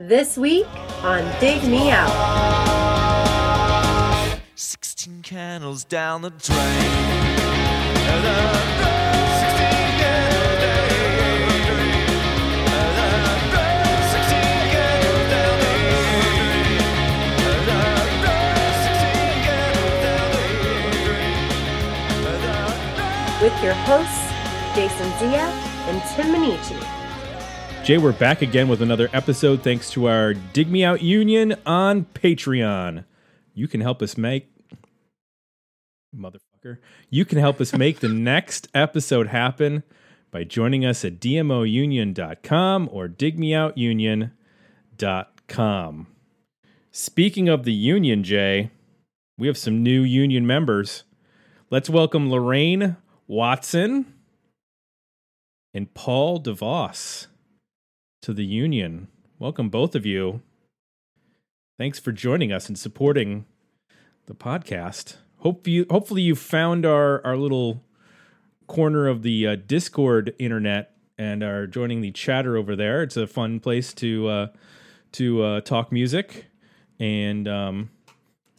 This week on Dig Me Out. 16 candles down the drain. And, 16 candles down the drain. And, 16 candles down the drain. And, 16 candles down the drain. And, with your hosts, Jason Zia and Tim Minichi. Jay, we're back again with another episode thanks to our Dig Me Out Union on Patreon. You can help us make motherfucker. You can help us make the next episode happen by joining us at dmounion.com or digmeoutunion.com. Speaking of the union, Jay, we have some new union members. Let's welcome Lorraine Watson and Paul DeVos to the union. Welcome, both of you. Thanks for joining us and supporting the podcast. Hope you, hopefully, you found our our little corner of the uh, Discord internet and are joining the chatter over there. It's a fun place to uh, to uh, talk music and um,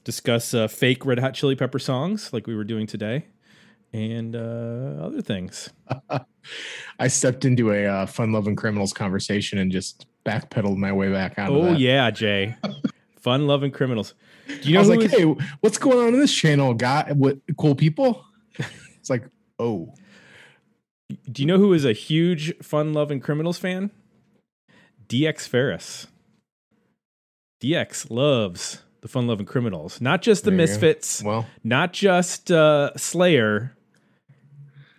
discuss uh, fake Red Hot Chili Pepper songs, like we were doing today, and uh, other things. I stepped into a uh, fun loving criminals conversation and just backpedaled my way back out. Oh that. yeah, Jay. Fun loving criminals. Do you know I was like, is- hey, what's going on in this channel? Got what cool people? It's like, oh, do you know who is a huge fun loving criminals fan? DX Ferris. DX loves the fun loving criminals. Not just the misfits, well, not just uh Slayer.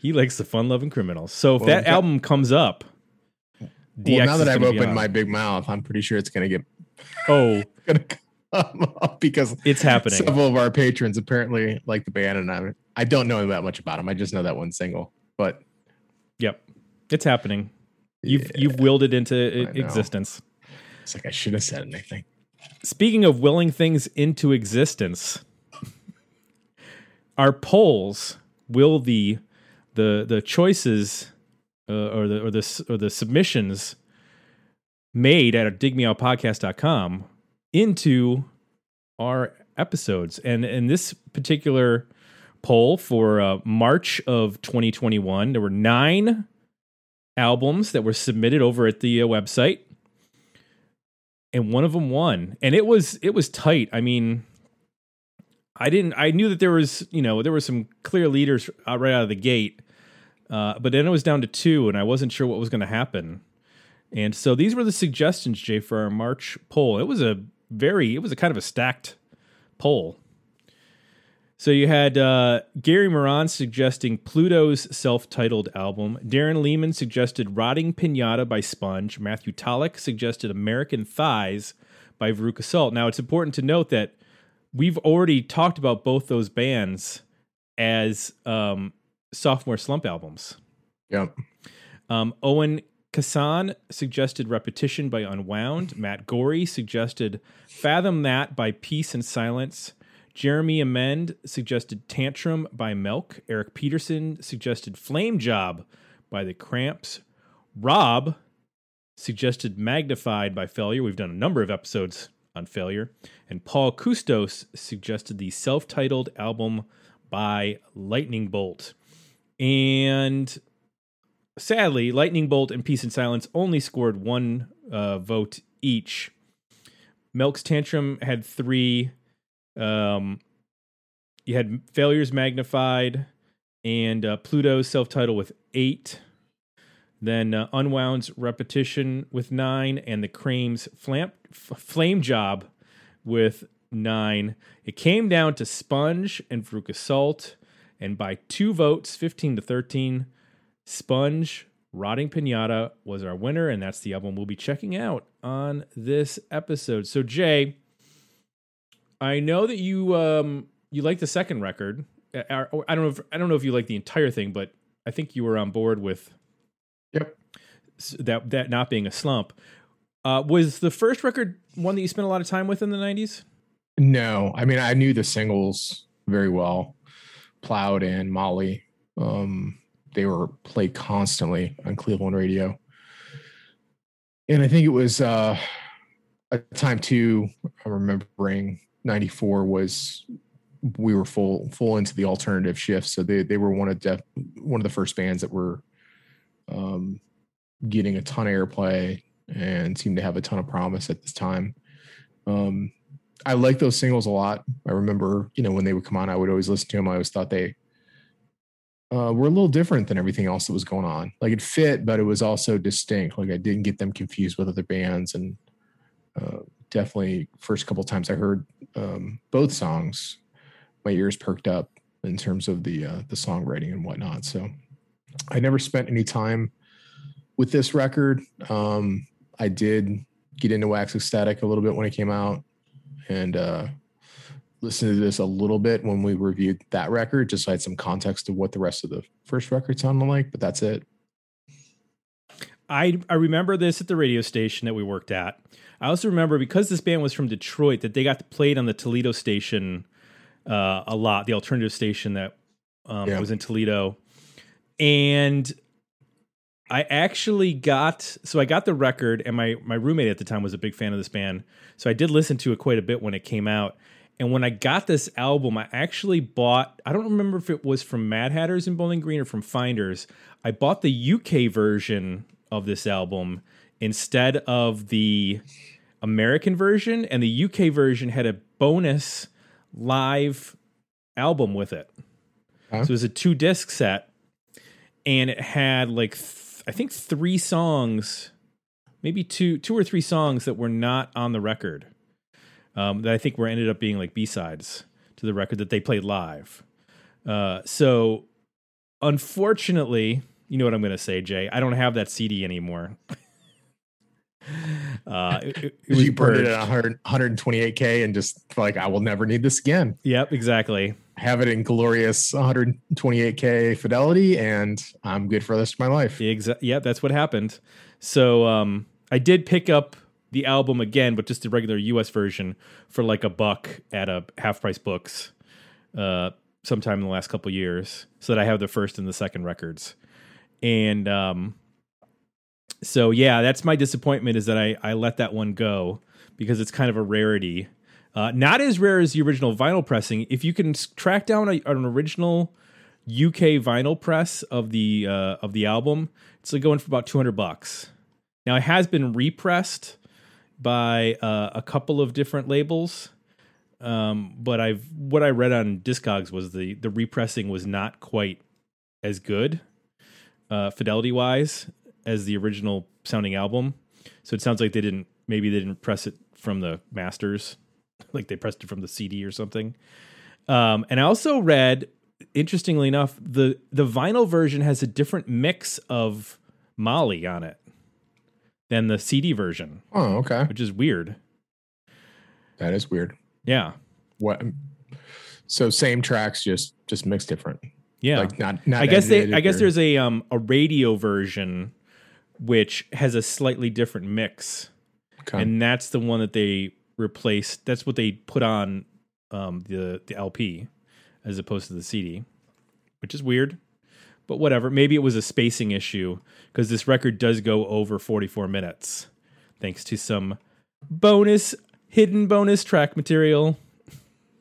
He likes the fun loving criminals. So if Well, that album comes up, DX well, now that I've opened my big mouth, I'm pretty sure it's gonna get Oh, gonna come up because it's happening. several of our patrons apparently like the band, and I I don't know that much about them. I just know that one single, but Yep. It's happening. You've Yeah, you've willed it into I i- know. existence. it's like I should have said anything. Speaking of willing things into existence, our polls will the the the choices uh, or the or the or the submissions made at digmeoutpodcast.com into our episodes. And in this particular poll for uh, March of 2021, there were nine albums that were submitted over at the uh, website and one of them won and it was it was tight i mean i didn't i knew that there was you know there were some clear leaders right out of the gate uh, but then it was down to two and i wasn't sure what was going to happen and so these were the suggestions jay for our march poll it was a very it was a kind of a stacked poll so you had uh, Gary Moran suggesting Pluto's self-titled album. Darren Lehman suggested "Rotting Pinata" by Sponge. Matthew Tolick suggested "American Thighs" by Veruca Salt. Now it's important to note that we've already talked about both those bands as um, sophomore slump albums. Yep. Um, Owen Kassan suggested Repetition by Unwound. Matt Gorey suggested Fathom That by Peace and Silence. Jeremy Amend suggested Tantrum by Milk. Eric Peterson suggested Flame Job by The Cramps. Rob suggested Magnified by Failure. We've done a number of episodes on Failure. And Paul Kustos suggested the self titled album by Lightning Bolt. And sadly, Lightning Bolt and Peace and Silence only scored one uh, vote each. Milk's Tantrum had three. Um, you had Failures Magnified and uh, Pluto's self title with eight. Then uh, Unwound's Repetition with nine, and the Crame's Flam- F- Flame Job with nine. It came down to Sponge and Veruca Salt, and by two votes, 15 to 13, Sponge Rotting Pinata was our winner, and that's the album we'll be checking out on this episode. So, Jay, I know that you um you like the second record. Uh, or- or I don't know if I don't know if you like the entire thing, but I think you were on board with Yep. that that not being a slump. Uh, was the first record one that you spent a lot of time with in the '90s? No, I mean I knew the singles very well. Plowed and Molly. Um, they were played constantly on Cleveland radio. And I think it was uh the time too, I'm remembering '94 was we were full full into the alternative shift, so they they were one of def, one of the first bands that were um, getting a ton of airplay and seemed to have a ton of promise at this time. Um, I like those singles a lot. I remember, you know, when they would come on, I would always listen to them. I always thought they uh, were a little different than everything else that was going on. Like it fit, but it was also distinct. Like I didn't get them confused with other bands, and uh, definitely first couple times I heard um, both songs, my ears perked up in terms of the uh, the songwriting and whatnot. So I never spent any time with this record. Um, I did get into Wax Ecstatic a little bit when it came out, and uh, listen to this a little bit when we reviewed that record, just so I had some context of what the rest of the first record sounded like. But that's it. I I remember this at the radio station that we worked at. I also remember because this band was from Detroit that they got played on the Toledo station uh, a lot, the alternative station that um, Yeah. was in Toledo, and I actually got so I got the record, and my my roommate at the time was a big fan of this band, so I did listen to it quite a bit when it came out. And when I got this album, I actually bought. I don't remember if it was from Mad Hatters in Bowling Green or from Finders. I bought the UK version of this album instead of the American version, and the UK version had a bonus live album with it. Huh? So it was a two disc set, and it had like I think three songs, maybe two two or three songs that were not on the record. Um, that I think were ended up being like B sides to the record that they played live. Uh, so unfortunately, you know what I'm going to say, Jay. I don't have that CD anymore. uh, it, it- you burned it at 100, 128k and just like I will never need this again. Yep, exactly. Have it in glorious 128k fidelity, and I'm good for the rest of my life. Exa- yeah, that's what happened. So um, I did pick up the album again, but just the regular U.S. version for like a buck at a half price books, uh, sometime in the last couple years, so that I have the first and the second records. And um, so yeah, that's my disappointment is that I I let that one go because it's kind of a rarity. Uh, not as rare as the original vinyl pressing. If you can track down a, an original UK vinyl press of the uh, of the album, it's like going for about two hundred bucks. Now it has been repressed by uh, a couple of different labels, um, but I've what I read on Discogs was the the repressing was not quite as good uh, fidelity wise as the original sounding album. So it sounds like they didn't maybe they didn't press it from the masters, like they pressed it from the CD or something. Um, and I also read, interestingly enough, the the vinyl version has a different mix of Molly on it than the CD version, Oh, okay, which is weird. that is weird. Yeah, What? So same tracks, just just mixed different. yeah. Like not not. I guess they. I guess or- there's a um a radio version which has a slightly different mix. Okay. and that's the one that they replaced. That's what they put on um, the the LP as opposed to the CD, which is weird, but whatever. Maybe it was a spacing issue because this record does go over 44 minutes, thanks to some bonus hidden bonus track material,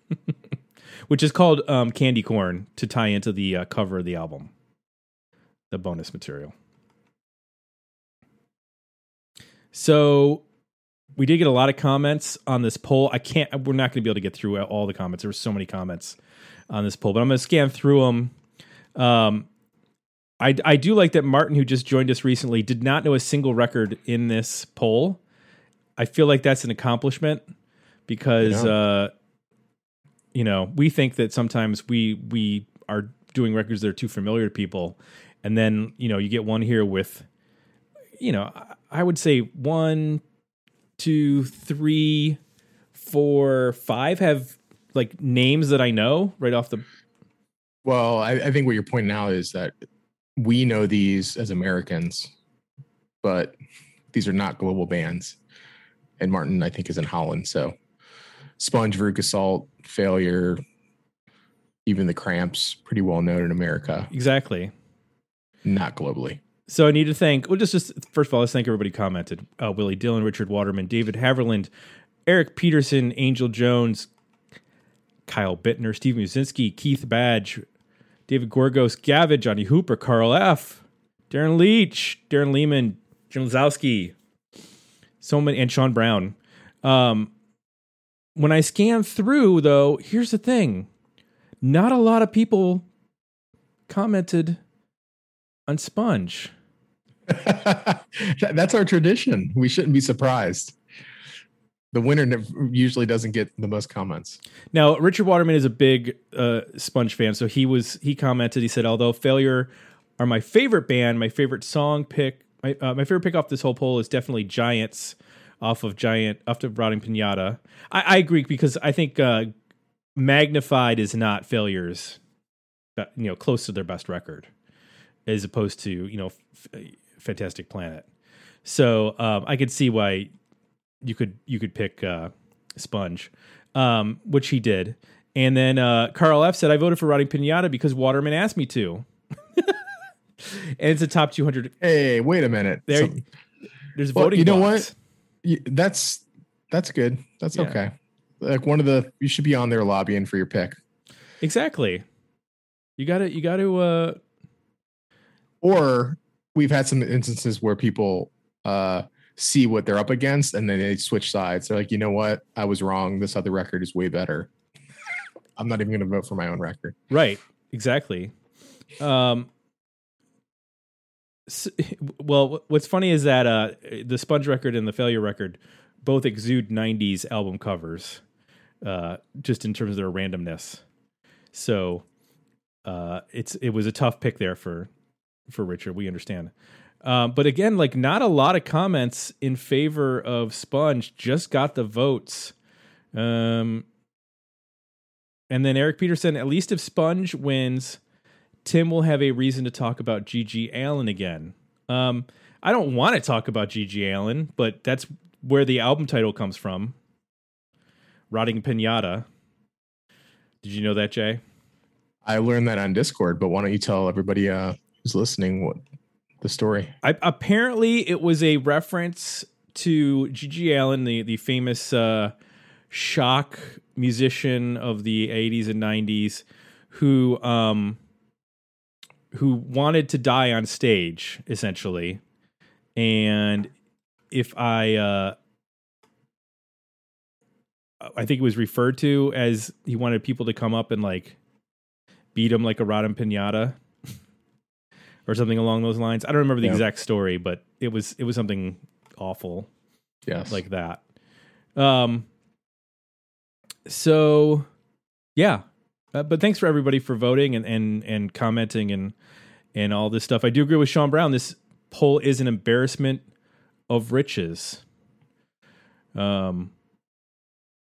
which is called um, Candy Corn to tie into the uh, cover of the album. The bonus material. So we did get a lot of comments on this poll. I can't. We're not going to be able to get through all the comments. There were so many comments on this poll, but I'm going to scan through them. Um, I I do like that Martin, who just joined us recently, did not know a single record in this poll. I feel like that's an accomplishment because Yeah. uh, you know we think that sometimes we we are doing records that are too familiar to people, and then you know you get one here with you know I- would say one, two, three, four, five have like names that I know right off the Well, I, I think what you're pointing out is that we know these as Americans, but these are not global bands. And Martin, I think, is in Holland. So Sponge, Veruca Salt, Failure, even the Cramps, pretty well known in America, exactly. not globally. So I need to thank. Well, just just first of all, let's thank everybody who commented: uh, Willie Dillon, Richard Waterman, David Haverland, Eric Peterson, Angel Jones, Kyle Bittner, Steve Musinski, Keith Badge, David Gorgos, Gavin, Johnny Hooper, Carl F, Darren Leach, Darren Lehman, Jim Lazowski, so many, and Sean Brown. Um, when I scan through, though, here's the thing: not a lot of people commented on Sponge. That's our tradition. We shouldn't be surprised. The winner usually doesn't get the most comments. Now, Richard Waterman is a big uh, Sponge fan, so he was he commented. He said, "Although Failure are my favorite band, my favorite song pick, my uh, my favorite pick off this whole poll is definitely Giants off of Giant off of Rotting Pinata." I, I agree because I think uh, Magnified is not Failure's, uh, you know, close to their best record, as opposed to you know, F- Fantastic Planet. So um, I could see why you could you could pick uh, Sponge, um, which he did. And then uh, Carl F said, "I voted for Rotting Pinata because Waterman asked me to." and it's a top 200. Hey, wait a minute. There, Some- there's Well, voting. you know blocks. y- that's that's good. That's Yeah. okay. Like one of the you should be on there lobbying for your pick. Exactly. You got to you got to. Uh, Or we've had some instances where people uh see what they're up against and then they switch sides. They're like, you know what? I was wrong. This other record is way better. I'm not even gonna vote for my own record. Right. Exactly. Um. s- well, what's funny is that uh, the Sponge record and the Failure record both exude '90s album covers, uh, just in terms of their randomness. So, uh, it's it was a tough pick there for for Richard. We understand. Um, but again, like not a lot of comments in favor of Sponge. Just got the votes. Um, and then Eric Peterson, at least if Sponge wins, Tim will have a reason to talk about GG Allin again. Um, I don't want to talk about GG Allin, but that's where the album title comes from. Rotting Pinata. Did you know that, Jay? I learned that on Discord, but why don't you tell everybody uh who's listening what the story? I, apparently, it was a reference to GG Allin, the the famous uh, shock musician of the '80s and '90s, who um, who wanted to die on stage, essentially. And if I, uh, I think it was referred to as he wanted people to come up and like beat him like a rotten pinata or something along those lines. I don't remember the Yeah. exact story, but it was it was something awful Yes. like that. Um. So, yeah, uh, but thanks for everybody for voting and and and commenting and and all this stuff. I do agree with Sean Brown. This poll is an embarrassment of riches. Um,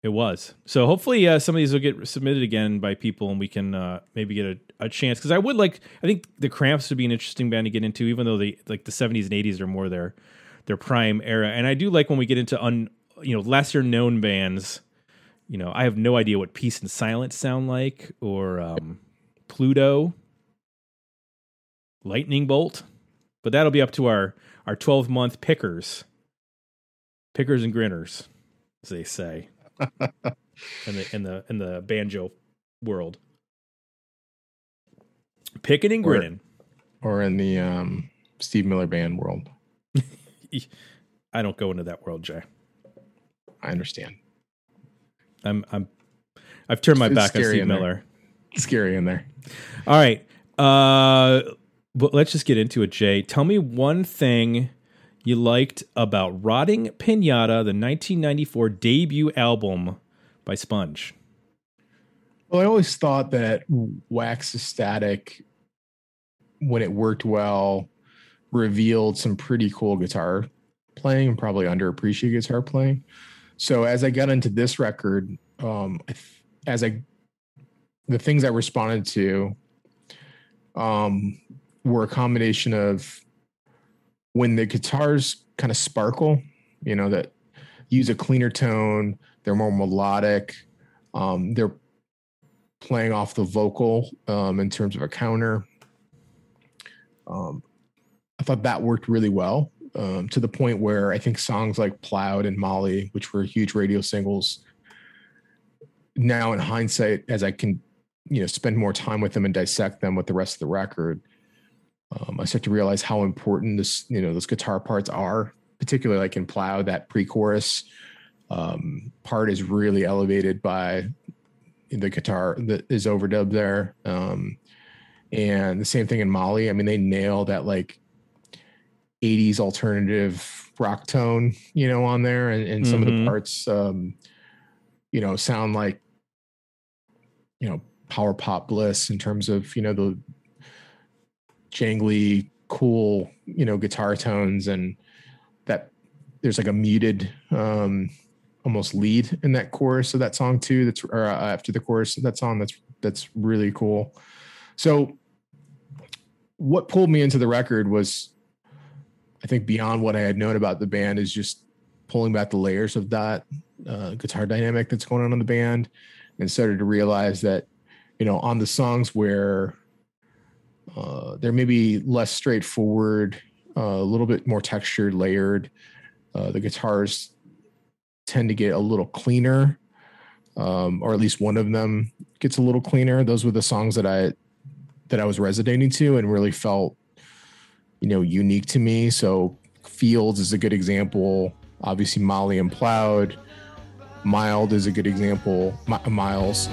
it was. So hopefully, uh, some of these will get submitted again by people, and we can uh, maybe get a, a chance. Because I would like, I think the Cramps would be an interesting band to get into, even though they like the seventies and eighties are more their their prime era. And I do like when we get into un, you know, lesser known bands. You know, I have no idea what Peace and Silence sound like, or um, Pluto, Lightning Bolt, but that'll be up to our our twelve month pickers, pickers and grinners, as they say in the in the in the banjo world. Picking and Or- grinning. or in the um Steve Miller band world. I don't go into that world, Jay. I understand. I'm I'm I've turned my It's back on Steve. Miller. Scary in there. All right. Uh but let's just get into it, Jay. Tell me one thing you liked about Rotting Pinata, the 1994 debut album by Sponge. Well, I always thought that Wax Ecstatic, when it worked well, revealed some pretty cool guitar playing and probably underappreciated guitar playing. So as I got into this record, um, as I the things I responded to um, were a combination of when the guitars kind of sparkle, you know, that use a cleaner tone, they're more melodic, um, they're playing off the vocal um, in terms of a counter. Um, I thought that worked really well um, to the point where I think songs like Plowed and Molly, which were huge radio singles, now in hindsight, as I can, you know, spend more time with them and dissect them with the rest of the record, um, I start to realize how important this, you know, those guitar parts are, particularly like in Plow, that pre-chorus um, part is really elevated by the guitar that is overdubbed there. Um, and the same thing in Molly. I mean, they nail that like 80s alternative rock tone, you know, on there. And, and some of the Mhm. parts, um, you know, sound like, you know, power pop bliss in terms of, you know, the jangly, cool, you know, guitar tones and that there's like a muted, um, almost lead in that chorus of that song too. That's or uh, after the chorus of that song. That's that's really cool. So, what pulled me into the record was, I think, beyond what I had known about the band, is just pulling back the layers of that uh, guitar dynamic that's going on in the band, and started to realize that, you know, on the songs where uh, they're maybe less straightforward, uh, a little bit more textured, layered, uh, the guitars tend to get a little cleaner, um, or at least one of them gets a little cleaner. Those were the songs that I that I was resonating to and really felt, you know, unique to me. So Fields is a good example. Obviously, Molly and Plowed. Mild is a good example. Mi- Miles.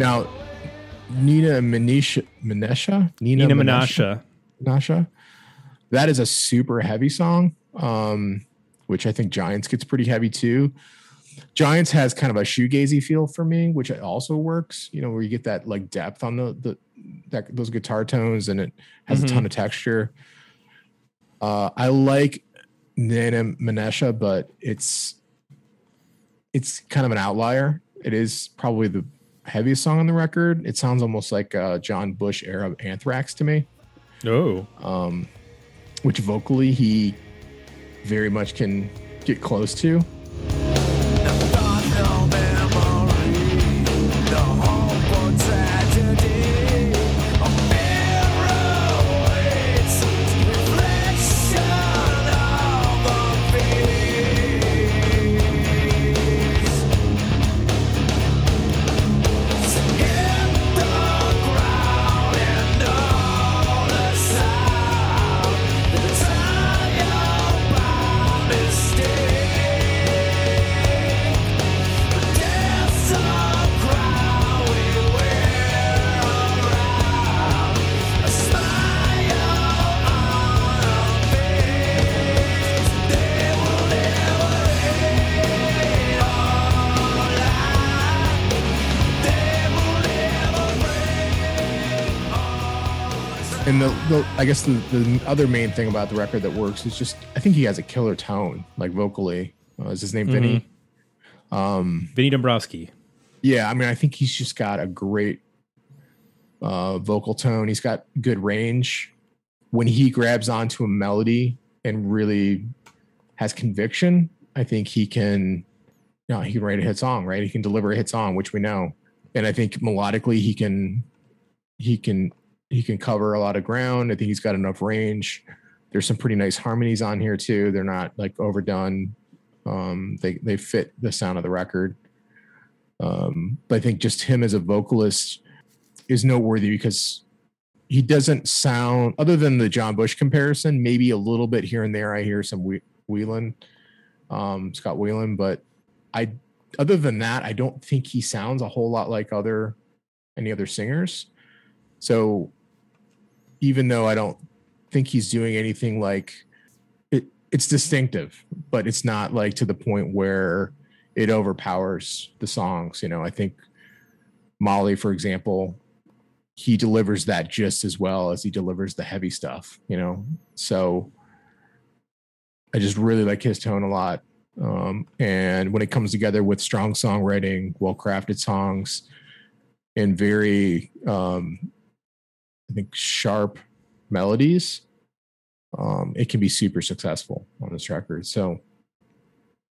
Now, Nina Manisha, Manesha, Neenah Menasha. Nasha. That is a super heavy song, um, which I think Giants gets pretty heavy too. Giants has kind of a shoegazy feel for me, which also works. You know, where you get that like depth on the the that those guitar tones, and it has a ton of texture. Uh, I like Neenah Menasha, but it's it's kind of an outlier. It is probably the heaviest song on the record. It sounds almost like uh, John Bush era Anthrax to me Oh. um, which vocally he very much can get close to. I guess the, the other main thing about the record that works is just I think he has a killer tone, like vocally. Uh, is his name Vinnie? Um, Vinnie Dombroski. yeah, I mean, I think he's just got a great uh, vocal tone. He's got good range. When he grabs onto a melody and really has conviction, I think he can, you know, he can write a hit song, right? He can deliver a hit song, which we know. And I think melodically he can, he can, he can cover a lot of ground. I think he's got enough range. There's some pretty nice harmonies on here too. They're not like overdone. Um, they they fit the sound of the record. Um, but I think just him as a vocalist is noteworthy because he doesn't sound, other than the John Bush comparison, maybe a little bit here and there. I hear some Whe- Weiland, um, Scott Weiland, but I, other than that, I don't think he sounds a whole lot like other any other singers. So even though I don't think he's doing anything like it. It's distinctive, but it's not like to the point where it overpowers the songs. You know, I think Molly, for example, he delivers that just as well as he delivers the heavy stuff. You know, so I just really like his tone a lot. Um, and when it comes together with strong songwriting, well crafted songs, and very, um, I think, sharp melodies, um, it can be super successful on this record. So,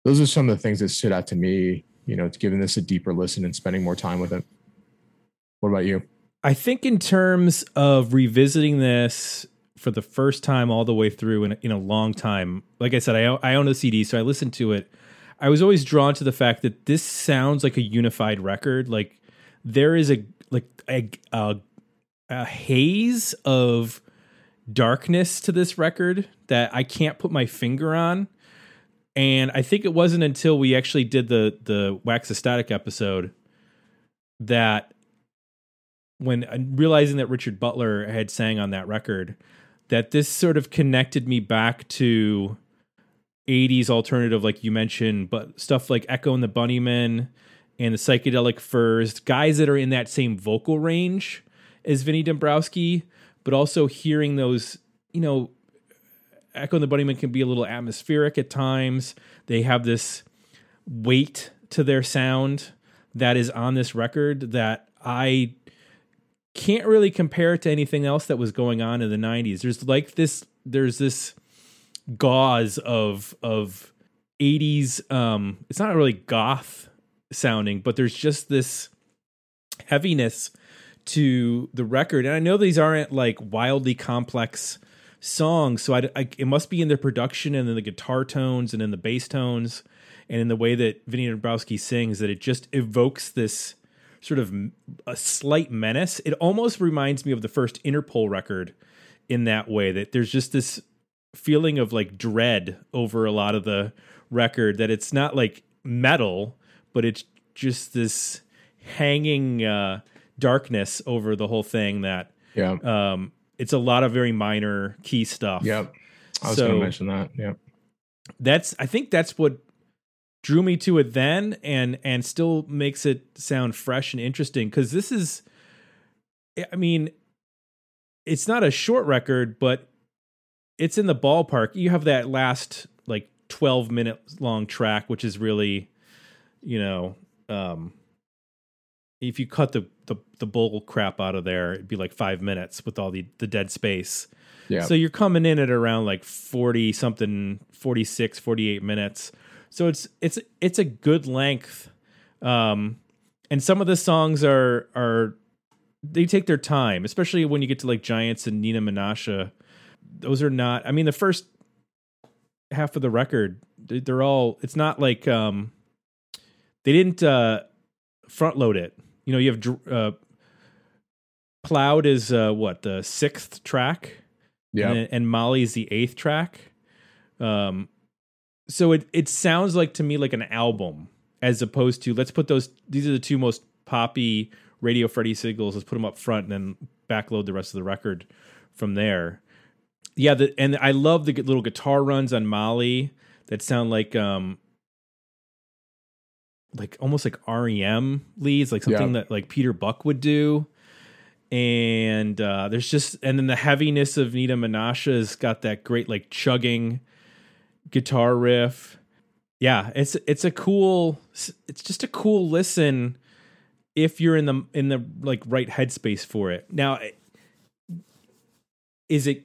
those are some of the things that stood out to me, you know, it's giving this a deeper listen and spending more time with it. What about you? I think in terms of revisiting this for the first time all the way through in, in a long time, like I said, I, I own the CD, so I listened to it. I was always drawn to the fact that this sounds like a unified record. Like there is a like a, a, a haze of darkness to this record that I can't put my finger on. And I think it wasn't until we actually did the the Wax Ecstatic episode that when uh, realizing that Richard Butler had sang on that record, that this sort of connected me back to 80s alternative, like you mentioned, but stuff like Echo and the Bunnymen and the Psychedelic Furs, guys that are in that same vocal range as Vinnie Dombroski, but also hearing those, you know, Echo and the Bunnymen can be a little atmospheric at times. They have this weight to their sound that is on this record that I can't really compare it to anything else that was going on in the 90s. There's like this there's this gauze of of 80s um it's not really goth sounding, but there's just this heaviness to the record. And I know these aren't like wildly complex songs, so I, I it must be in the production and in the guitar tones and in the bass tones and in the way that Vinnie Dombroski sings that it just evokes this sort of a slight menace. It almost reminds me of the first Interpol record in that way that there's just this feeling of like dread over a lot of the record that it's not like metal, but it's just this hanging uh, darkness over the whole thing that Yeah. um, it's a lot of very minor key stuff. Yep. I was So- to mention that. Yep. That's I think that's what drew me to it then and and still makes it sound fresh and interesting because this is I mean it's not a short record, but it's in the ballpark. You have that last like 12 minute long track, which is really, you know, um, if you cut the, the, the bull crap out of there, it'd be like five minutes with all the, the dead space. Yeah. So you're coming in at around like 40 something, 46, 48 minutes. So it's, it's, it's a good length. Um, and some of the songs are, are, they take their time, especially when you get to like Giants and Neenah Menasha. Those are not, I mean, the first half of the record, they- they're all, it's not like, um, they didn't, uh, front load it. You know, you have, uh, Plowed is, uh, what, the sixth track? Yeah. and, and Molly's the eighth track. Um, so it it sounds like to me like an album as opposed to let's put those. These are the two most poppy Radio Freddy singles. Let's put them up front and then backload the rest of the record from there. Yeah, the, and I love the little guitar runs on Molly that sound like um like almost like REM leads, like something Yeah. that like Peter Buck would do and uh, there's just and then the heaviness of Neenah Menasha has got that great like chugging guitar riff. Yeah, it's it's a cool it's just a cool listen if you're in the in the like right headspace for it. Now is it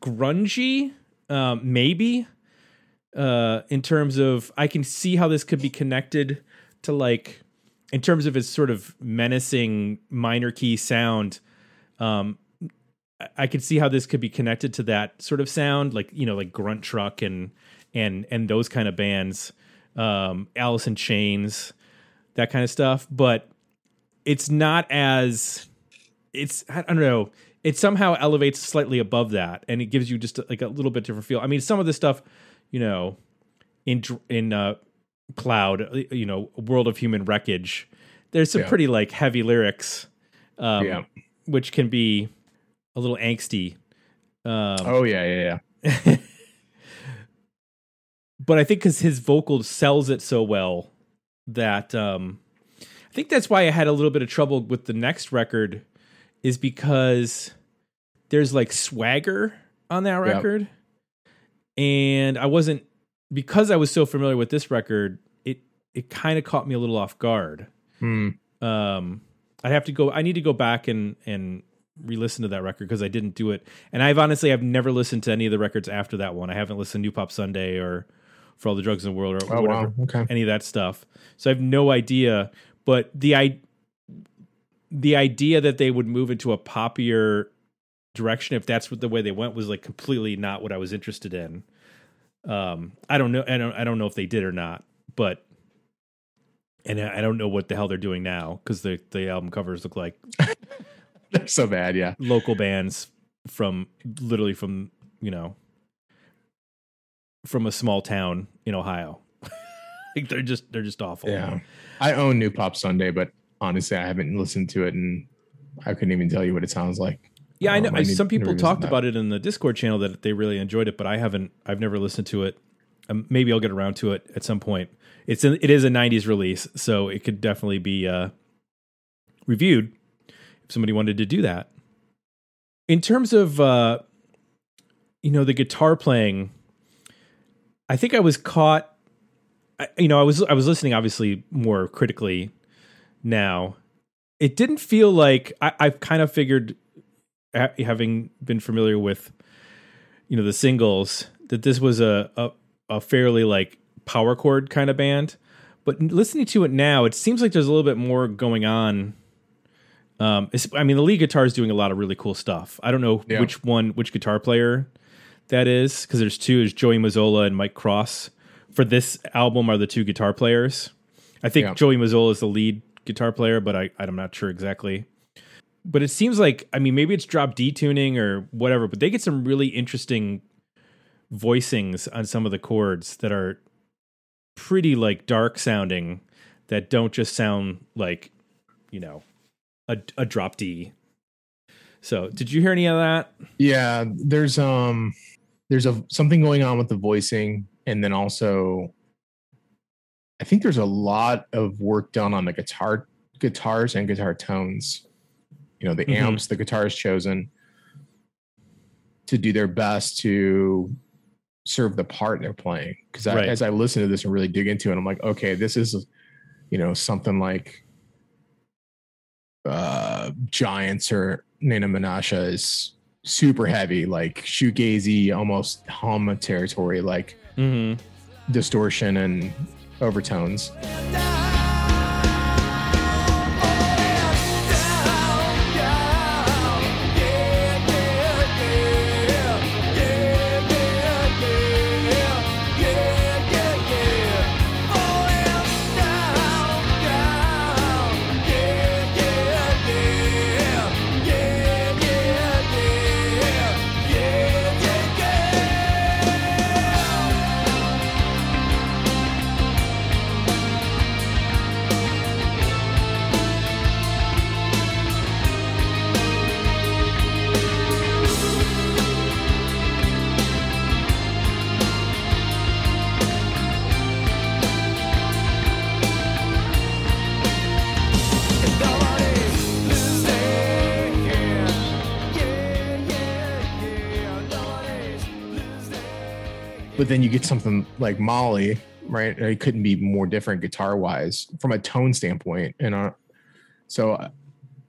grungy? Um, maybe uh, in terms of I can see how this could be connected to like in terms of its sort of menacing minor key sound, um, I- could see how this could be connected to that sort of sound, like you know, like Grunt Truck and and and those kind of bands, um, Alice in Chains, that kind of stuff. But it's not as it's I don't know. It somehow elevates slightly above that, and it gives you just like a little bit different feel. I mean, some of this stuff, you know, in in uh, Plowed, uh, you know, World of Human Wreckage. There's some Yeah. pretty like heavy lyrics, um, Yeah. which can be a little angsty. Um, Oh yeah, yeah, yeah. but I think because his vocal sells it so well that um, I think that's why I had a little bit of trouble with the next record, is because there's like swagger on that Yep. And I wasn't because I was so familiar with this record. It it kind of caught me a little off guard. Hmm. Um, I'd have to go. I need to go back and and re-listen to that record because I didn't do it. And I've honestly I've never listened to any of the records after that one. I haven't listened to New Pop Sunday or For All the Drugs in the World or Oh whatever, wow. Okay. any of that stuff. So I have no idea. But the I the idea that they would move into a poppier direction if that's what the way they went was like completely not what I was interested in. Um, I don't know. I don't. I don't know if they did or not. But and I don't know what the hell they're doing now because the the album covers look like They're so bad. Yeah. local bands from literally from you know from a small town in Ohio. like they're just they're just awful. Yeah. I own New Pop Sunday, but honestly, I haven't listened to it, and I couldn't even tell you what it sounds like. Yeah, I know. Um, I Some people talked about it in the Discord channel that they really enjoyed it, but I haven't. I've never listened to it. Um, maybe I'll get around to it at some point. It's in, it is a '90s release, so it could definitely be uh, reviewed if somebody wanted to do that. In terms of uh, you know the guitar playing, I think I was caught. I, you know, I was I was listening obviously more critically now. It didn't feel like I, I've kind of figured having been familiar with you know the singles that this was a a, a fairly like power chord kind of band. But listening to it now it seems like there's a little bit more going on. Um i mean the lead guitar is doing a lot of really cool stuff. I don't know Yeah. which one which guitar player that is because there's two there's joey mazzola and mike cross. For this album are the two guitar players. I think Yeah. joey mazzola is the lead guitar player but I, i'm not sure exactly but it seems like I mean maybe it's drop D tuning or whatever, but they get some really interesting voicings on some of the chords that are pretty like dark sounding that don't just sound like you know a, a drop D. So did you hear any of that? Yeah, there's um there's a something going on with the voicing and then also I think there's a lot of work done on the guitar guitars and guitar tones. You know, the Mhm. amps the guitars chosen to do their best to serve the part they're playing. Because Right. as I listen to this and really dig into it, I'm like, okay, this is you know something like uh Giants or Neenah Menasha is super heavy, like shoegazy, almost hum territory, like Mm-hmm. distortion and overtones. Something like Molly, right? It couldn't be more different guitar wise from a tone standpoint. And uh, so,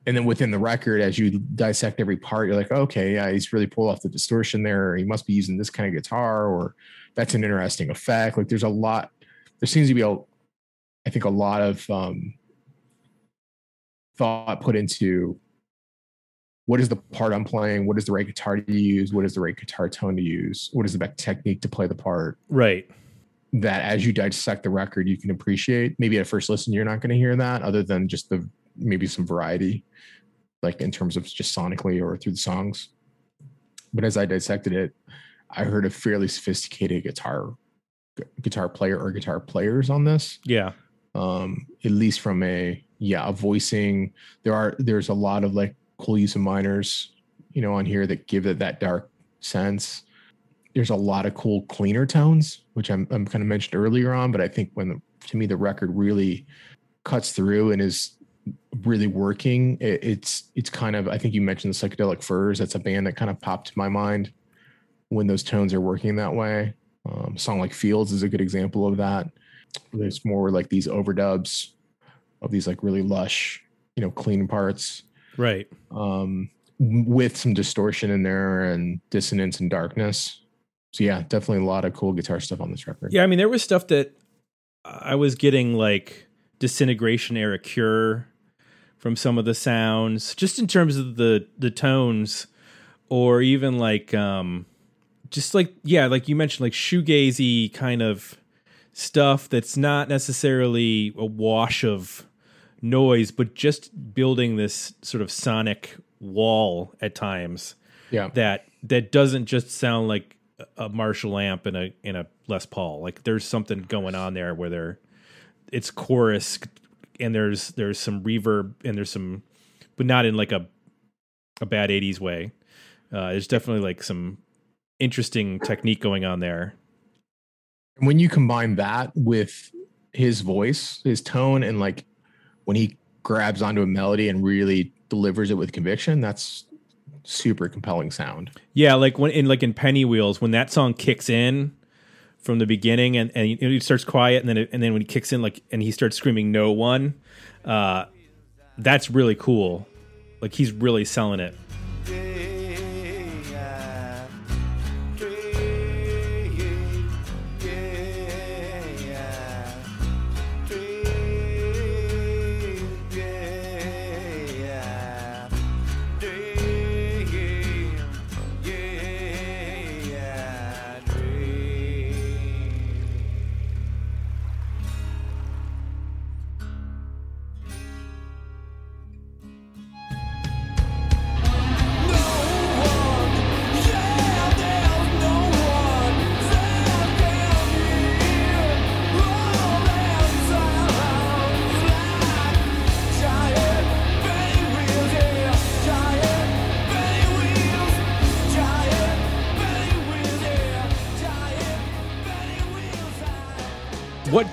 and then within the record, as you dissect every part, you're like, okay, yeah, he's really pulled off the distortion there. Or he must be using this kind of guitar, or that's an interesting effect. Like there's a lot, there seems to be a, I think a lot of um, thought put into what is the part I'm playing? What is the right guitar to use? What is the right guitar tone to use? What is the best technique to play the part? Right. That as you dissect the record, you can appreciate. Maybe at first listen, you're not going to hear that, other than just the maybe some variety, like in terms of just sonically or through the songs. But as I dissected it, I heard a fairly sophisticated guitar guitar player or guitar players on this Yeah. um at least from a yeah a voicing there are there's a lot of like cool use of minors you know on here that give it that dark sense. There's a lot of cool cleaner tones, which I'm, I'm kind of mentioned earlier on, but I think when the, to me the record really cuts through and is really working, it, it's it's kind of I think you mentioned the psychedelic furs. That's a band that kind of popped to my mind when those tones are working that way. Um, song like Fields is a good example of that. There's more like these overdubs of these like really lush, you know, clean parts Right. um, with some distortion in there and dissonance and darkness. So yeah, definitely a lot of cool guitar stuff on this record. Yeah, I mean, there was stuff that I was getting like disintegration era cure from some of the sounds, just in terms of the the tones, or even like um just like yeah, like you mentioned, like shoegazy kind of stuff that's not necessarily a wash of noise, but just building this sort of sonic wall at times Yeah. that that doesn't just sound like a Marshall amp in a in a Les Paul. Like there's something going on there where there it's chorus and there's there's some reverb and there's some but not in like a a bad 80s way. Uh there's definitely like some interesting technique going on there. And when you combine that with his voice, his tone, and like when he grabs onto a melody and really delivers it with conviction, that's super compelling sound. Yeah, like when in like in Pennywheels, when that song kicks in from the beginning and and it starts quiet, and then it, and then when he kicks in, like and he starts screaming "No one," uh, that's really cool. Like he's really selling it.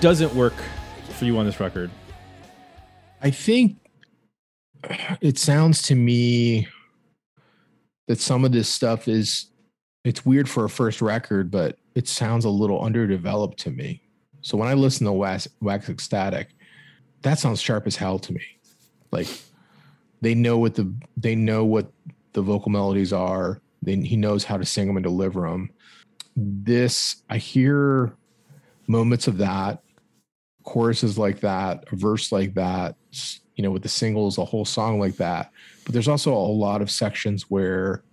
Doesn't work for you on this record? I think it sounds to me that some of this stuff is it's weird for a first record, but it sounds a little underdeveloped to me. So when I listen to Wax, Wax Ecstatic, that sounds sharp as hell to me. Like they know what the they know what the vocal melodies are. They, he knows how to sing them and deliver them. This I hear moments of that, choruses like that, a verse like that, you know, with the singles, a whole song like that. But there's also a lot of sections where,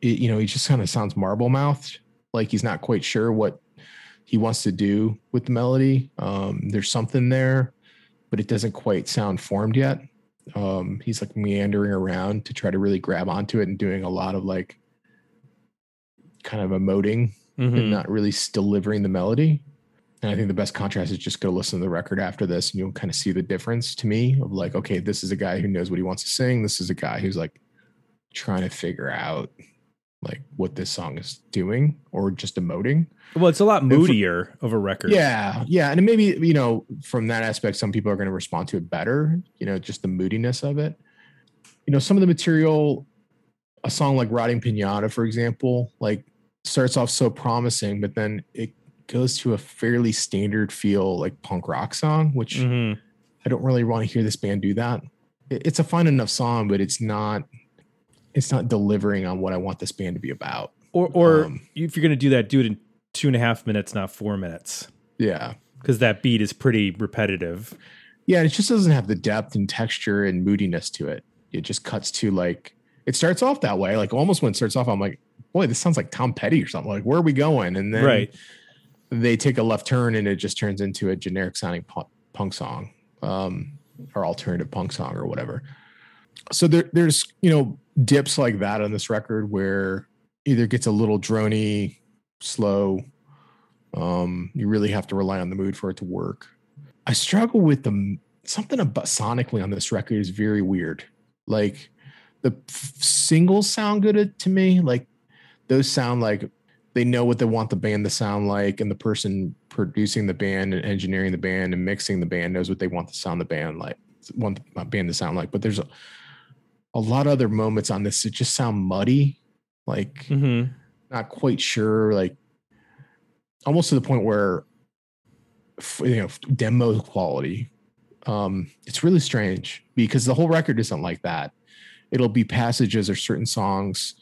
it, you know, he just kind of sounds marble mouthed, like he's not quite sure what he wants to do with the melody. Um, there's something there, but it doesn't quite sound formed yet. Um, he's like meandering around to try to really grab onto it and doing a lot of like kind of emoting and Mhm. not really delivering the melody. And I think the best contrast is just go listen to the record after this, and you'll kind of see the difference to me of like, okay, this is a guy who knows what he wants to sing. This is a guy who's like trying to figure out like what this song is doing or just emoting. Well, it's a lot for- moodier of a record. Yeah, yeah, and maybe you know from that aspect, some people are going to respond to it better. You know, just the moodiness of it. You know, some of the material, a song like "Rotting Pinata," for example, like starts off so promising, but then it goes to a fairly standard feel like punk rock song, which Mhm. I don't really want to hear this band do that. It's a fine enough song, but it's not. It's not delivering on what I want this band to be about. Or or Um, if you're gonna do that, do it in two and a half minutes, not four minutes, Yeah, because that beat is pretty repetitive. Yeah, it just doesn't have the depth and texture and moodiness to it. It just cuts to like it starts off that way. Like almost when it starts off, I'm like, boy, this sounds like Tom Petty or something. Like, where are we going? And then Right. They take a left turn and it just turns into a generic sounding punk, song um, or alternative punk song or whatever. So there, there's you know dips like that on this record where either gets a little drony, slow. Um, you really have to rely on the mood for it to work. I struggle with the something about sonically on this record is very weird. Like the f- singles sound good to me. Like those sound like they know what they want the band to sound like, and the person producing the band and engineering the band and mixing the band knows what they want the sound the band like want the band to sound like. But there's a, a lot of other moments on this that just sound muddy, like Mm-hmm. not quite sure, like almost to the point where you know demo quality. Um, it's really strange because the whole record isn't like that. It'll be passages or certain songs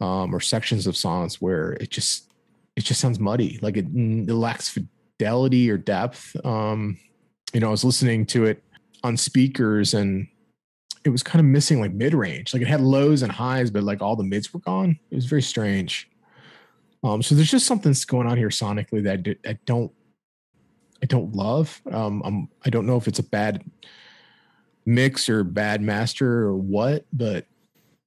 um, or sections of songs where it just it just sounds muddy, like it, it lacks fidelity or depth. Um, you know, I was listening to it on speakers and it was kind of missing like mid range. Like it had lows and highs, but like all the mids were gone. It was very strange. Um, so there's just something that's going on here sonically that I don't, I don't love. Um, I'm, I don't know if it's a bad mix or bad master or what, but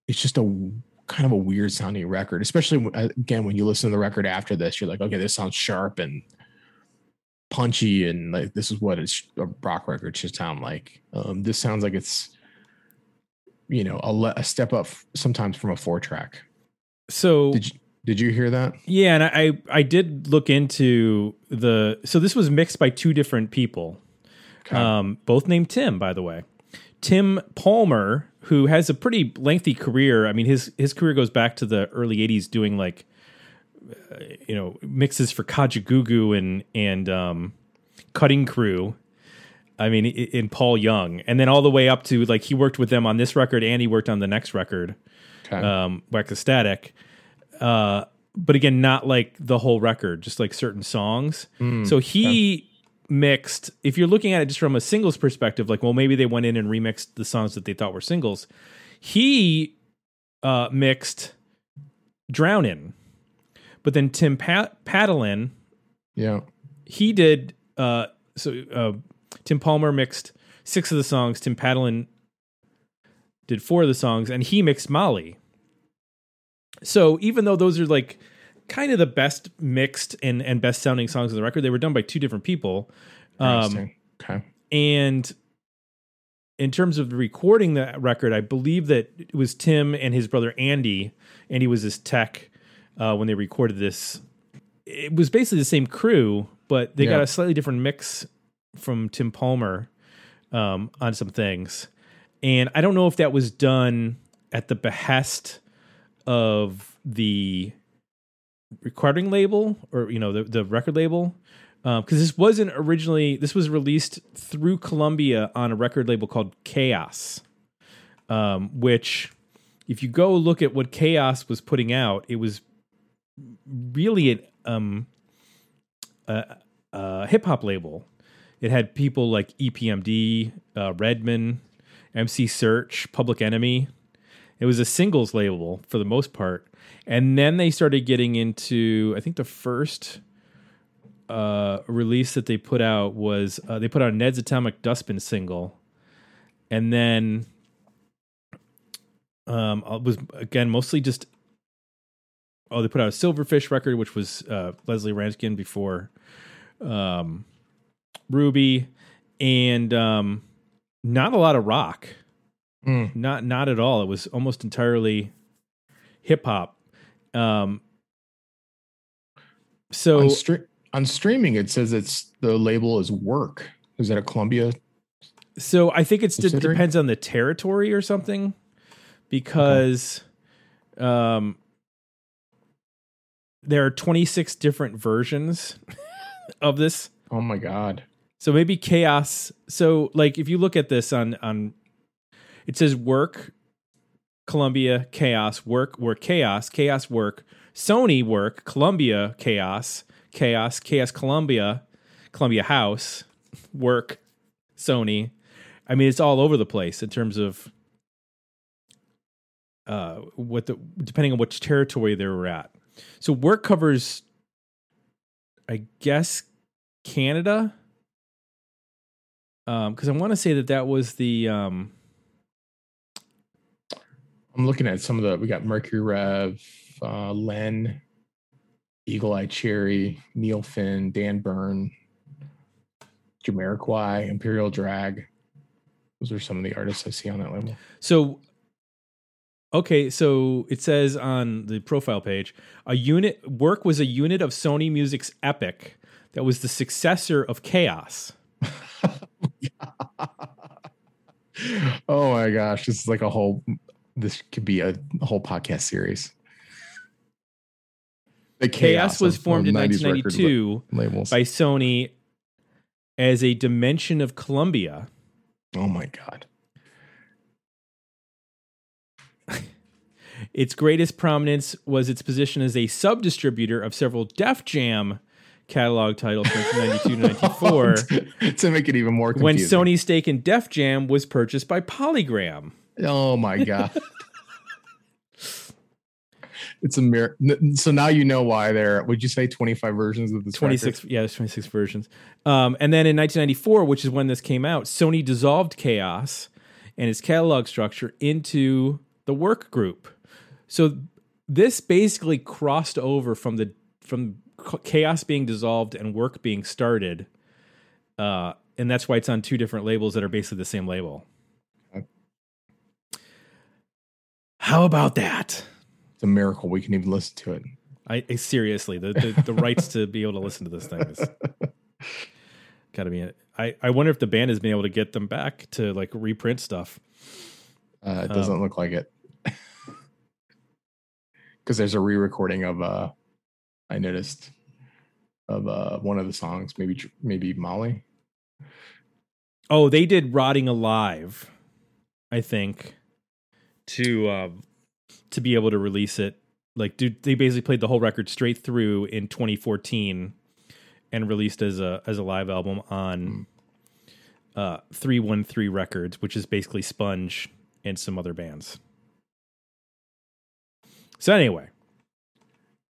it's just a kind of a weird sounding record. Especially uh, again when you listen to the record after this, you're like, okay, this sounds sharp and punchy, and like this is what it's, a rock record should sound like. Um, this sounds like it's, you know, a, le- a step up sometimes from a four track. So Did you did you hear that? Yeah, and I I did look into the so this was mixed by two different people, Okay. um, both named Tim, by the way. Tim Palmer, who has a pretty lengthy career. I mean his his career goes back to the early '80s, doing like uh, you know mixes for Kajagoogoo and and um, Cutting Crew. I mean, in Paul Young, and then all the way up to like he worked with them on this record, and he worked on the next record Okay. um, Wax Ecstatic. Uh, but again, not like the whole record, just like certain songs. Mm, so he mixed, if you're looking at it just from a singles perspective, like, well, maybe they went in and remixed the songs that they thought were singles. He uh, mixed Drownin'. But then Tim Pat- Patalan, yeah. he did, uh, so uh, Tim Palmer mixed six of the songs, Tim Patalan did four of the songs, and he mixed Molly. So even though those are like kind of the best mixed and, and best sounding songs on the record, they were done by two different people. Um, okay. and in terms of recording that record, I believe that it was Tim and his brother Andy. Andy was his tech uh, when they recorded this. It was basically the same crew, but they got a slightly different mix from Tim Palmer um, on some things. And I don't know if that was done at the behest of the recording label or you know the, the record label because this wasn't originally this was released through Columbia on a record label called Chaos, um, which if you go look at what Chaos was putting out, it was really an um, a, a hip hop label. It had people like EPMD, uh, Redman, MC Serch, Public Enemy. It was a singles label for the most part, and then they started getting into. I think the first uh, release that they put out was uh, they put out Ned's Atomic Dustbin single, and then um, it was again mostly just oh they put out a Silverfish record, which was uh, Lesley Rankine before um, Ruby, and um, not a lot of rock, Mm. not not at all. It was almost entirely hip hop. Um, so on, stre- on streaming, it says it's the label is work. Is that a Columbia? So I think it depends on the territory or something, because um, there are 26 different versions of this. Oh my god. So maybe chaos. So like if you look at this on on, it says work, Columbia chaos work work chaos chaos work Sony work Columbia chaos chaos chaos Columbia Columbia House work Sony. I mean it's all over the place in terms of uh what the depending on which territory they were at. So work covers I guess Canada um because I want to say that that was the um I'm looking at some of the. We got Mercury Rev, uh, Len, Eagle Eye Cherry, Neil Finn, Dan Bern, Jamiroquai, Imperial Drag. Those are some of the artists I see on that label. so Okay, so it says on the profile page, a unit work was a unit of Sony Music's Epic that was the successor of Chaos. oh my gosh, this is like a whole. This could be a, whole podcast series. The Chaos, was formed in 1992 labels. by Sony as a dimension of Columbia. oh my god. Its greatest prominence was its position as a sub distributor of several Def Jam catalog titles from 1992 to 94. to make it even more when. Sony's stake in Def Jam was purchased by Polygram. Oh my god. it's a mirror. So now you know why there. Would you say twenty five versions of the 26 yeah there's 26 versions um, and then in 1994 which is when this came out sony dissolved chaos and its catalog structure into the work group so this basically crossed over from the from chaos being dissolved and work being started uh, and that's why it's on two different labels that are basically the same label Okay. How about that It's a miracle we can even listen to it. I, I seriously the, the the rights to be able to listen to this thing is got to be. A, I I wonder if the band has been able to get them back to like reprint stuff. Uh, it Um, doesn't look like it. Because there's a re-recording of uh I noticed of uh one of the songs, maybe maybe Molly. Oh, they did "Rotting Alive," I think, to uh, to be able to release it. Like, dude, they basically played the whole record straight through in 2014 and released as a as a live album on uh 313 Records, which is basically Sponge and some other bands. So anyway,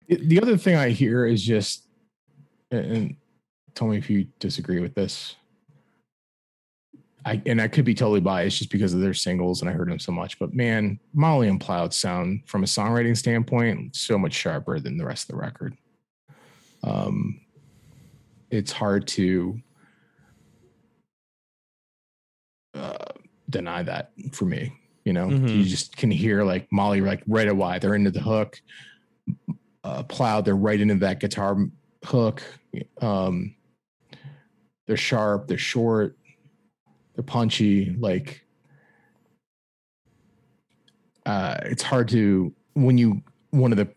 The- The other thing I hear is just and- and tell me if you disagree with this. I and I could be totally biased just because of their singles and I heard them so much, but man, Molly and Plowed sound from a songwriting standpoint so much sharper than the rest of the record. Um, it's hard to uh, deny that for me. You know, Mhm. you just can hear like Molly like right away. They're into the hook. Uh, Plowed, they're right into that guitar hook. Um, they're sharp. They're short. They're punchy. Like, uh, it's hard to when you one of the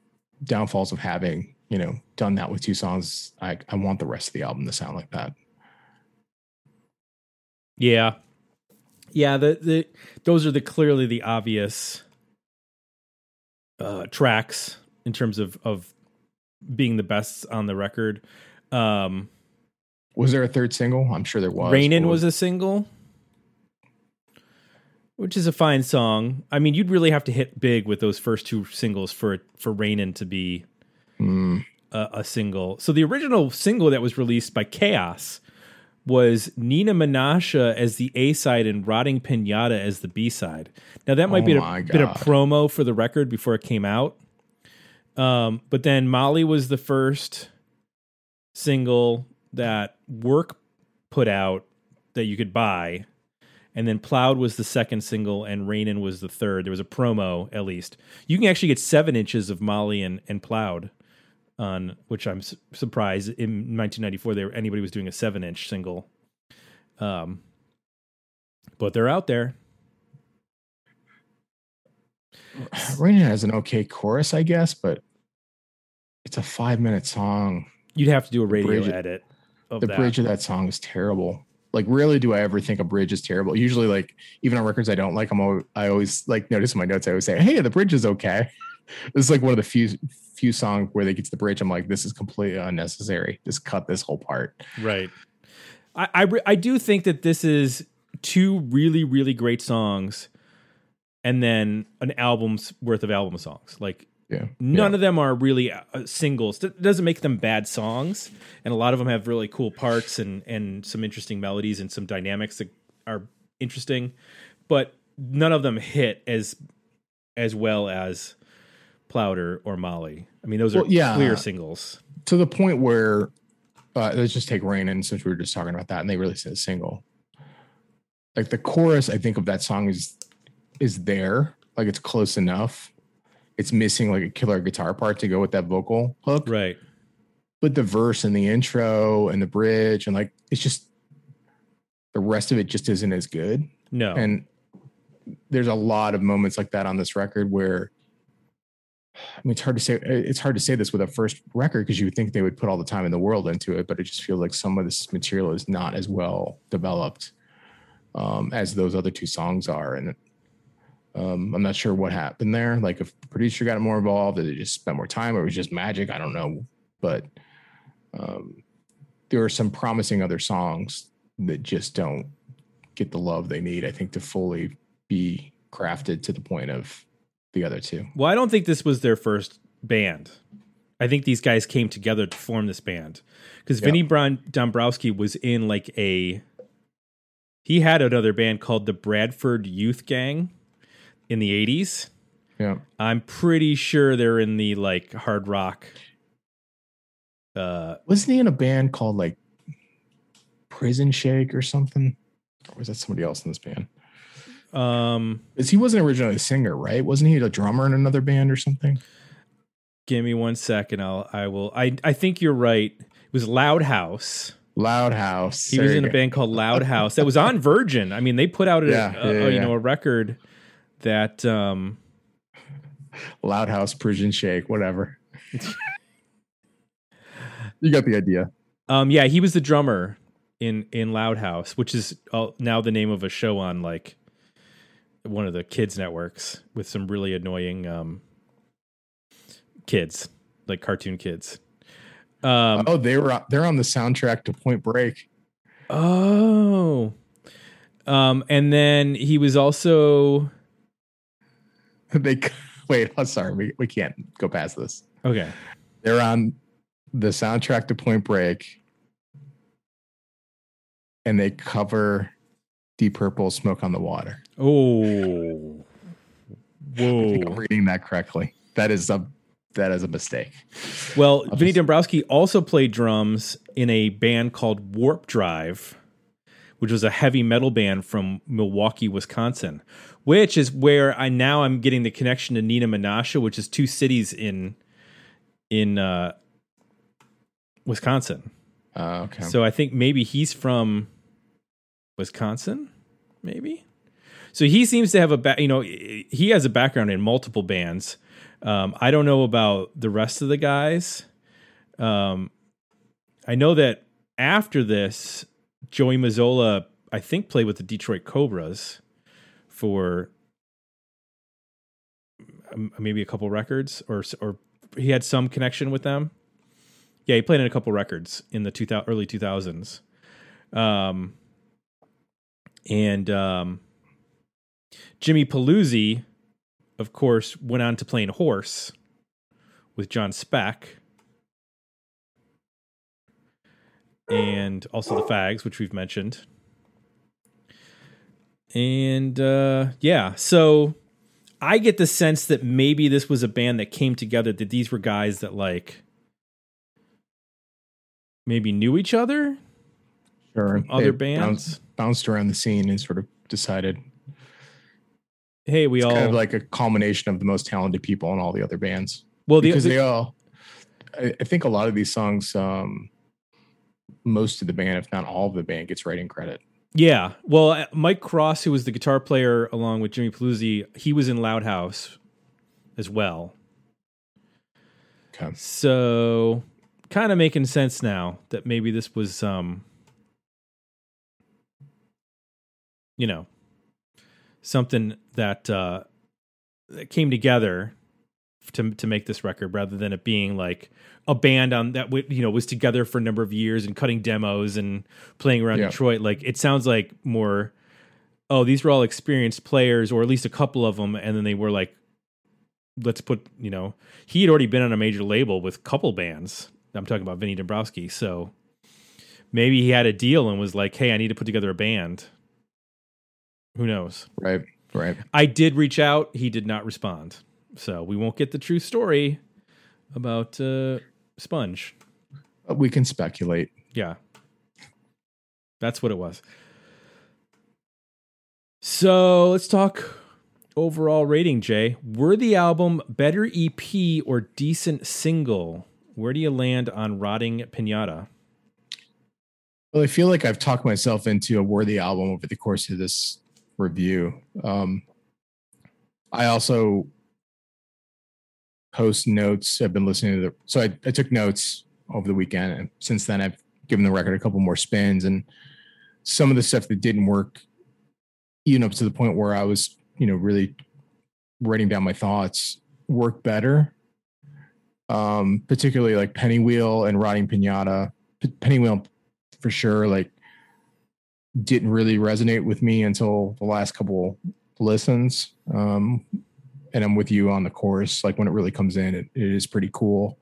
downfalls of having you know done that with two songs. I I want the rest of the album to sound like that. Yeah. Yeah, the the those are the clearly the obvious uh tracks in terms of of being the best on the record. Um Was there a third single? I'm sure there was. Rainin' was a single which is a fine song. I mean, you'd really have to hit big with those first two singles for for Rainin' to be Mm, a, a single. So the original single that was released by Chaos was Neenah Menasha as the A side and Rotting Pinata as the B side. Now that might Oh be a bit of promo for the record before it came out. Um, but then Molly was the first single that Work put out that you could buy. And then Plowed was the second single, and Rainin' was the third. There was a promo, at least. You can actually get seven inches of Molly and, and Plowed on which I'm su- surprised in 1994 there anybody was doing a seven inch single. Um, but they're out there. Rainin' has an okay chorus, I guess, but it's a five minute song. You'd have to do a radio bridge- edit of the that. bridge of that song is terrible. Like, rarely do I ever think a bridge is terrible. Usually, like even on records I don't like, I'm al- I always like notice in my notes. I always say, "Hey, the bridge is okay." This is like one of the few few songs where they get to the bridge. I'm like, this is completely unnecessary. Just cut this whole part. right. I I, I do think that this is two really really great songs, and then an album's worth of album songs. Like Yeah, None of them are really uh, singles. That doesn't make them bad songs, and a lot of them have really cool parts and and some interesting melodies and some dynamics that are interesting, but none of them hit as as well as Plowder or Molly. I mean, those are Well, yeah. clear singles. to the point where uh, let's just take Rain and since we were just talking about that, and they released a single. Like the chorus, I think of that song is is there, like it's close enough. It's missing like a killer guitar part to go with that vocal hook. Right. But the verse and the intro and the bridge and like it's just the rest of it just isn't as good. No. And there's a lot of moments like that on this record where I mean it's hard to say it's hard to say this with a first record because you would think they would put all the time in the world into it, but it just feels like some of this material is not as well developed um, as those other two songs are. And um, I'm not sure what happened there. Like if the producer got more involved, did they just spend more time or it was just magic? I don't know. But um, there are some promising other songs that just don't get the love they need, I think, to fully be crafted to the point of the other two. Well, I don't think this was their first band. I think these guys came together to form this band because Yeah. Vinnie Bron- Dombroski was in like a. He had another band called the Bradford Youth Gang in the 80s. Yeah. I'm pretty sure they're in the like hard rock. Uh, Wasn't he in a band called like Prison Shake or something? Or was that somebody else in this band? um, Because he wasn't originally a singer, right? Wasn't he a drummer in another band or something? give me one second. I'll, I will. I, I think you're right. It was Loud House. Loud House. He There was in a band called Loud House that was on Virgin. I mean, they put out a, Yeah, a- yeah, a, you yeah. know a record that um Loud House, Prison Shake, whatever. you got the idea. um yeah he was the drummer in in Loud House, which is now the name of a show on like one of the kids networks with some really annoying um kids like cartoon kids. Um, oh, they were they're on the soundtrack to Point Break. oh, um, and then he was also they wait. I'm sorry, we, we can't go past this. okay. They're on the soundtrack to Point Break, and they cover Deep Purple "Smoke on the Water." Oh, I think I'm whoa. reading that correctly. That is a that is a mistake. Well, I'll Vinnie just- Dombroski also played drums in a band called Warp Drive, which was a heavy metal band from Milwaukee, Wisconsin, which is where I now I'm getting the connection to Neenah Menasha, which is two cities in in uh, Wisconsin. Uh, okay. So I think maybe he's from Wisconsin, maybe. So he seems to have a back. You know, he has a background in multiple bands. Um, I don't know about the rest of the guys. Um, I know that after this, Joey Mazzola, I think, played with the Detroit Cobras for um, maybe a couple records, or or he had some connection with them. Yeah, he played in a couple records in the 2000, early 2000s. Um, and um, Jimmy Paluzzi, of course, went on to play in Hoarse with John Speck. And also the Fags, which we've mentioned. And uh, yeah, so I get the sense that maybe this was a band that came together, that these were guys that like maybe knew each other sure. other bands bounced, bounced around the scene and sort of decided hey we it's all kind of like a culmination of the most talented people in all the other bands. well the, because the- they all I, I think a lot of these songs um most of the band if not all of the band gets writing credit yeah. Well uh, mike cross who was the guitar player along with jimmy paluzzi he was in loud house as well. Okay. So kind of making sense now that maybe this was um you know something that uh that came together to to make this record rather than it being like a band on that w- you know was together for a number of years and cutting demos and playing around Yeah. Detroit like it sounds like more oh these were all experienced players or at least a couple of them and then they were like let's put you know he had already been on a major label with couple bands I'm talking about Vinnie Dombroski so maybe he had a deal and was like hey I need to put together a band who knows right right I did reach out. He did not respond. So we won't get the true story about uh, Sponge. But we can speculate Yeah. That's what it was. So let's talk overall rating, Jay. Worthy album, better EP, or decent single? Where do you land on Rotting Pinata? Well, I feel like I've talked myself into a worthy album over the course of this review. Um, I also post notes. I've been listening to the, so I, I took notes over the weekend. And since then, I've given the record a couple more spins. And some of the stuff that didn't work, even up to the point where I was, you know, really writing down my thoughts, worked better. Um, particularly like Pennywheel and Rotting Pinata. P- Pennywheel for sure, like didn't really resonate with me until the last couple listens. Um, and I'm with you on the chorus. Like when it really comes in, it, it is pretty cool.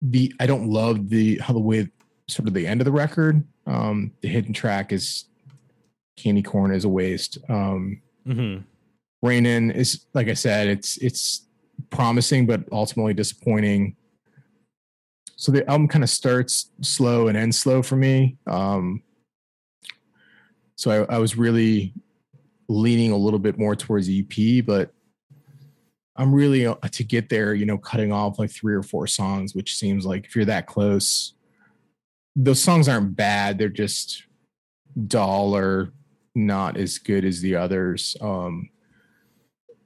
The I don't love the how the way sort of the end of the record. Um, the hidden track is candy corn is a waste. Um, Mm-hmm. Rainin is like I said, it's it's promising but ultimately disappointing. So the album kind of starts slow and ends slow for me. Um, so I, I was really leaning a little bit more towards EP, but I'm really uh, to get there, you know, cutting off like three or four songs, which seems like if you're that close, those songs aren't bad. They're just dull or not as good as the others. Um,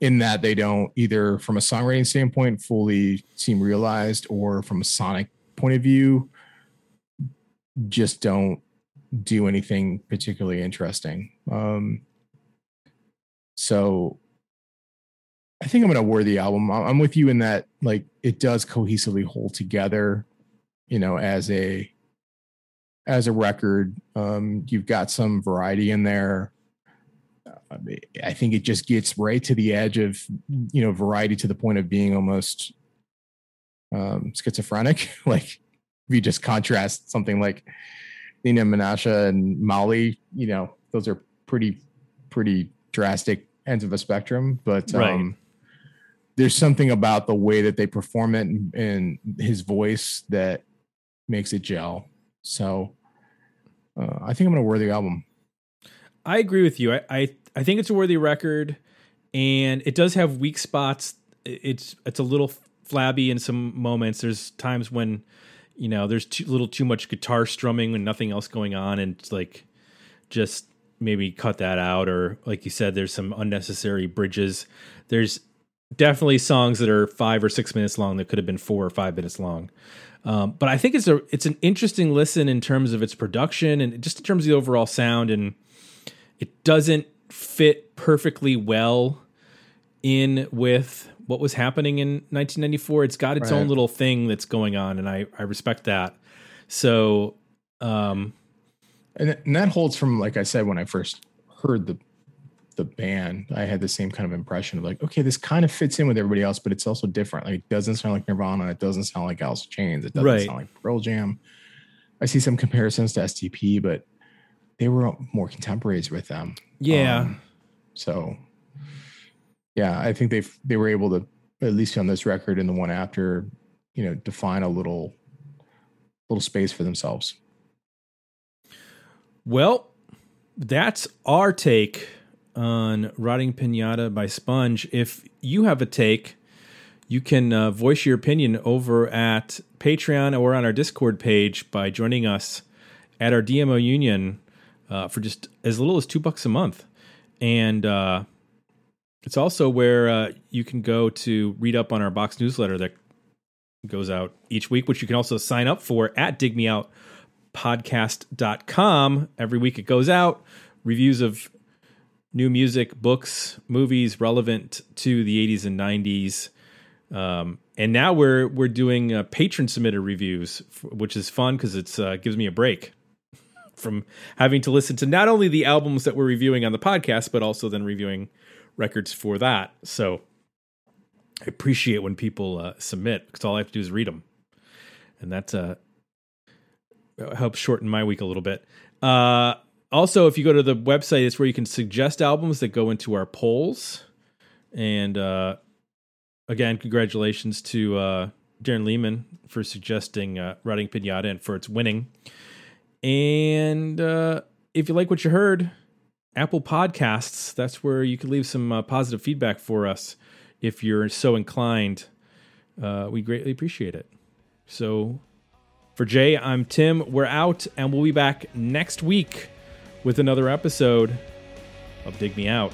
in that they don't either from a songwriting standpoint fully seem realized or from a sonic point of view just don't do anything particularly interesting. Um, so I think I'm going to award the album. I'm with you in that, like, it does cohesively hold together, you know, as a as a record. Um, you've got some variety in there. I think it just gets right to the edge of, you know, variety to the point of being almost um, schizophrenic. like, if you just contrast something like Neenah Menasha and Molly, you know, those are pretty, pretty drastic ends of a spectrum. But Right. um, there's something about the way that they perform it and, his voice that makes it gel. So uh, I think I'm wear the album. I agree with you. I, I I think it's a worthy record, and it does have weak spots. It's it's a little flabby in some moments. There's times when you know there's too little too much guitar strumming and nothing else going on, and it's like just maybe cut that out, or like you said, there's some unnecessary bridges. There's definitely songs that are five or six minutes long that could have been four or five minutes long. Um, but I think it's a it's an interesting listen in terms of its production and just in terms of the overall sound and it doesn't fit perfectly well in with what was happening in 1994 it's got its own little thing that's going on and i i respect that. So um and, and that holds from like I said when I first heard the the band, I had the same kind of impression of like, okay, this kind of fits in with everybody else, but it's also different. Like, it doesn't sound like Nirvana, it doesn't sound like Alice in Chains, it doesn't Right. sound like Pearl Jam. I see some comparisons to STP, but they were more contemporaries with them. yeah Um, so, yeah, I think they they were able to at least on this record and the one after, you know, define a little little space for themselves. Well, that's our take on Rotting Pinata by Sponge. If you have a take, you can uh, voice your opinion over at Patreon or on our Discord page by joining us at our DMO Union uh, for just as little as two bucks a month. And uh, it's also where uh, you can go to read up on our box newsletter that goes out each week, which you can also sign up for at Dig Me Out Every week it goes out. Reviews of new music, books, movies relevant to the 80s and 90s. Um, and now we're we're doing uh, patron submitted reviews, which is fun because it's uh, gives me a break from having to listen to not only the albums that we're reviewing on the podcast, but also then reviewing records for that. So I appreciate when people uh, submit because all I have to do is read them, and that uh, helps shorten my week a little bit. Also, if you go to the website, it's where you can suggest albums that go into our polls. And uh, again, congratulations to uh, Darren Lehman for suggesting uh, Rotting Pinata and for its winning. And uh, if you like what you heard, Apple Podcasts. That's where you can leave some uh, positive feedback for us if you're so inclined. Uh, we greatly appreciate it. So, for Jay, I'm Tim. We're out, and we'll be back next week with another episode of Dig Me Out.